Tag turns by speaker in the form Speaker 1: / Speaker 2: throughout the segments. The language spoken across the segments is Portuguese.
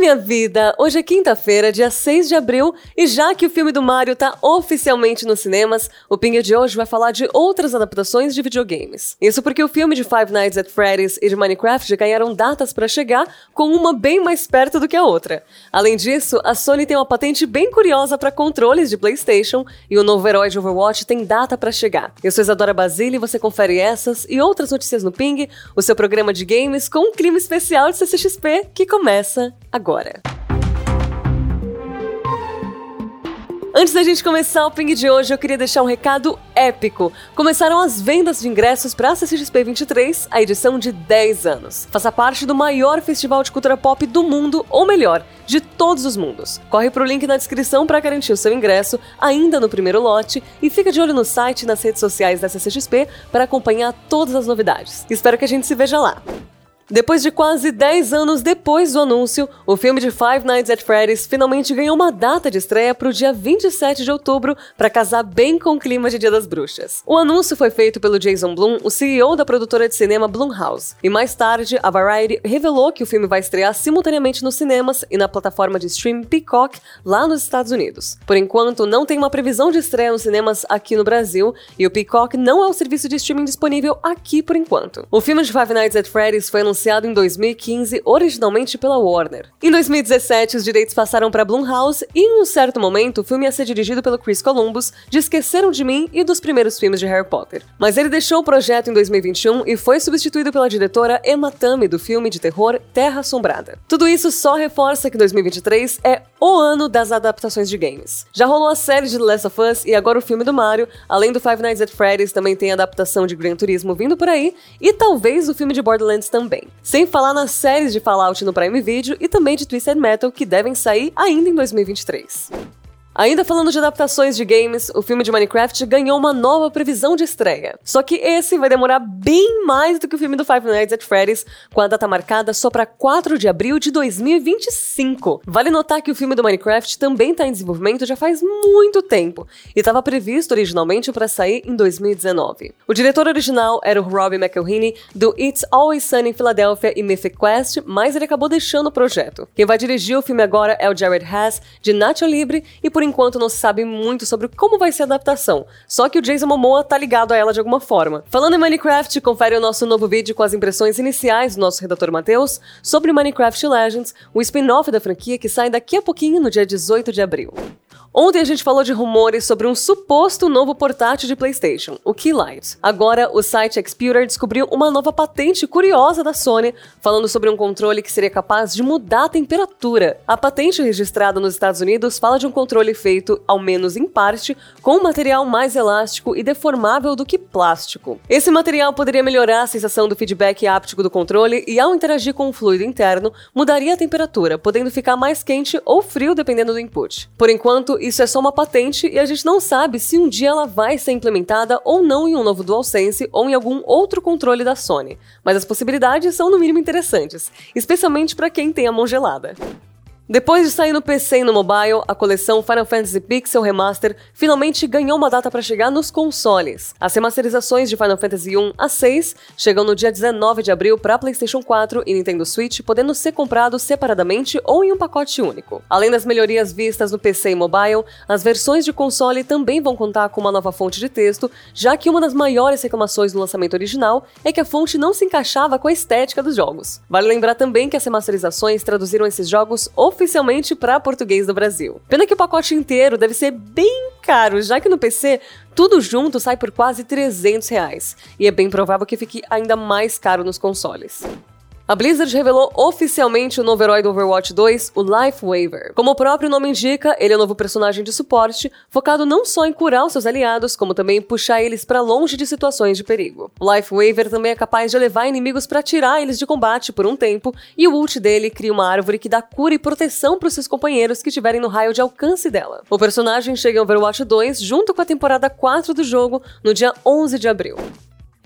Speaker 1: minha vida! Hoje é quinta-feira, dia 6 de abril, e já que o filme do Mario tá oficialmente nos cinemas, o Pinga de hoje vai falar de outras adaptações de videogames. Isso porque o filme de Five Nights at Freddy's e de Minecraft ganharam datas para chegar, com uma bem mais perto do que a outra. Além disso, a Sony tem uma patente bem curiosa para controles de PlayStation e o novo herói de Overwatch tem data para chegar. Eu sou Isadora Basile e você confere essas e outras notícias no Ping, o seu programa de games com um clima especial de CCXP que começa agora. Antes da gente começar o Ping de hoje, eu queria deixar um recado épico. Começaram as vendas de ingressos para a CCXP 23, a edição de 10 anos. Faça parte do maior festival de cultura pop do mundo, ou melhor, de todos os mundos. Corre pro link na descrição para garantir o seu ingresso ainda no primeiro lote e fica de olho no site e nas redes sociais da CCXP para acompanhar todas as novidades. Espero que a gente se veja lá. Depois de quase 10 anos depois do anúncio, o filme de Five Nights at Freddy's finalmente ganhou uma data de estreia para o dia 27 de outubro, para casar bem com o clima de Dia das Bruxas. O anúncio foi feito pelo Jason Blum, o CEO da produtora de cinema Blumhouse, e mais tarde a Variety revelou que o filme vai estrear simultaneamente nos cinemas e na plataforma de stream Peacock lá nos Estados Unidos. Por enquanto, não tem uma previsão de estreia nos cinemas aqui no Brasil, e o Peacock não é o serviço de streaming disponível aqui por enquanto. O filme de Five Nights at Freddy's foi anunciado anunciado em 2015 originalmente pela Warner. Em 2017, os direitos passaram para Blumhouse e, em um certo momento, o filme ia ser dirigido pelo Chris Columbus, de Esqueceram de Mim e dos primeiros filmes de Harry Potter. Mas ele deixou o projeto em 2021 e foi substituído pela diretora Emma Tammy do filme de terror Terra Assombrada. Tudo isso só reforça que 2023 é o ano das adaptações de games. Já rolou a série de The Last of Us e agora o filme do Mario, além do Five Nights at Freddy's também tem adaptação de Gran Turismo vindo por aí e talvez o filme de Borderlands também. Sem falar nas séries de Fallout no Prime Video e também de Twisted Metal que devem sair ainda em 2023. Ainda falando de adaptações de games, o filme de Minecraft ganhou uma nova previsão de estreia. Só que esse vai demorar bem mais do que o filme do Five Nights at Freddy's, com a data marcada só para 4 de abril de 2025. Vale notar que o filme do Minecraft também está em desenvolvimento já faz muito tempo e estava previsto originalmente para sair em 2019. O diretor original era o Robbie McElhenney do It's Always Sunny em Philadelphia e Mythic Quest, mas ele acabou deixando o projeto. Quem vai dirigir o filme agora é o Jared Haas de Nacho Libre e por enquanto não se sabe muito sobre como vai ser a adaptação, só que o Jason Momoa tá ligado a ela de alguma forma. Falando em Minecraft, confere o nosso novo vídeo com as impressões iniciais do nosso redator Matheus sobre Minecraft Legends, o spin-off da franquia que sai daqui a pouquinho no dia 18 de abril. Ontem a gente falou de rumores sobre um suposto novo portátil de PlayStation, o Keylight. Agora, o site Xputer descobriu uma nova patente curiosa da Sony, falando sobre um controle que seria capaz de mudar a temperatura. A patente registrada nos Estados Unidos fala de um controle feito, ao menos em parte, com um material mais elástico e deformável do que plástico. Esse material poderia melhorar a sensação do feedback áptico do controle e, ao interagir com o fluido interno, mudaria a temperatura, podendo ficar mais quente ou frio dependendo do input. Por enquanto, isso é só uma patente e a gente não sabe se um dia ela vai ser implementada ou não em um novo DualSense ou em algum outro controle da Sony. Mas as possibilidades são no mínimo interessantes, especialmente para quem tem a mão gelada. Depois de sair no PC e no mobile, a coleção Final Fantasy Pixel Remaster finalmente ganhou uma data para chegar nos consoles. As remasterizações de Final Fantasy 1 a 6 chegam no dia 19 de abril para PlayStation 4 e Nintendo Switch, podendo ser comprados separadamente ou em um pacote único. Além das melhorias vistas no PC e mobile, as versões de console também vão contar com uma nova fonte de texto, já que uma das maiores reclamações do lançamento original é que a fonte não se encaixava com a estética dos jogos. Vale lembrar também que as remasterizações traduziram esses jogos oficialmente para português do Brasil. Pena que o pacote inteiro deve ser bem caro, já que no PC tudo junto sai por quase 300 reais. E é bem provável que fique ainda mais caro nos consoles. A Blizzard revelou oficialmente o novo herói do Overwatch 2, o Life Waver. Como o próprio nome indica, ele é o novo personagem de suporte, focado não só em curar os seus aliados, como também puxar eles para longe de situações de perigo. O Life Waver também é capaz de levar inimigos para tirar eles de combate por um tempo, e o ult dele cria uma árvore que dá cura e proteção para seus companheiros que estiverem no raio de alcance dela. O personagem chega em Overwatch 2 junto com a temporada 4 do jogo no dia 11 de abril.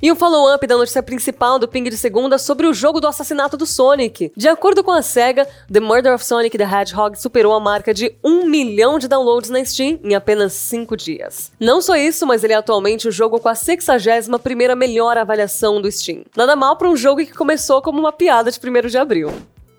Speaker 1: E o follow-up da notícia principal do Ping de segunda sobre o jogo do assassinato do Sonic. De acordo com a SEGA, The Murder of Sonic the Hedgehog superou a marca de 1 milhão de downloads na Steam em apenas 5 dias. Não só isso, mas ele é atualmente o jogo com a 61ª melhor avaliação do Steam. Nada mal para um jogo que começou como uma piada de 1 de abril.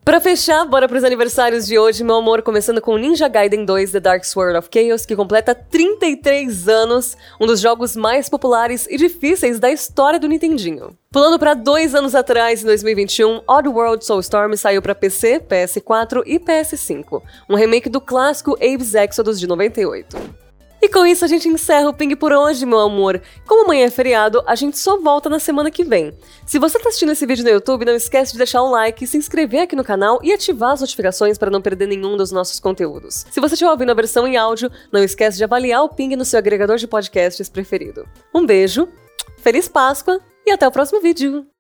Speaker 1: Para fechar, bora pros aniversários de hoje, meu amor, começando com Ninja Gaiden 2 The Dark Sword of Chaos, que completa 33 anos, um dos jogos mais populares e difíceis da história do Nintendinho. Pulando para dois anos atrás, em 2021, Oddworld Soulstorm saiu para PC, PS4 e PS5, um remake do clássico Abe's Exodus de 98. E com isso a gente encerra o Ping por hoje, meu amor. Como amanhã é feriado, a gente só volta na semana que vem. Se você está assistindo esse vídeo no YouTube, não esquece de deixar um like, se inscrever aqui no canal e ativar as notificações para não perder nenhum dos nossos conteúdos. Se você estiver ouvindo a versão em áudio, não esquece de avaliar o Ping no seu agregador de podcasts preferido. Um beijo, feliz Páscoa e até o próximo vídeo!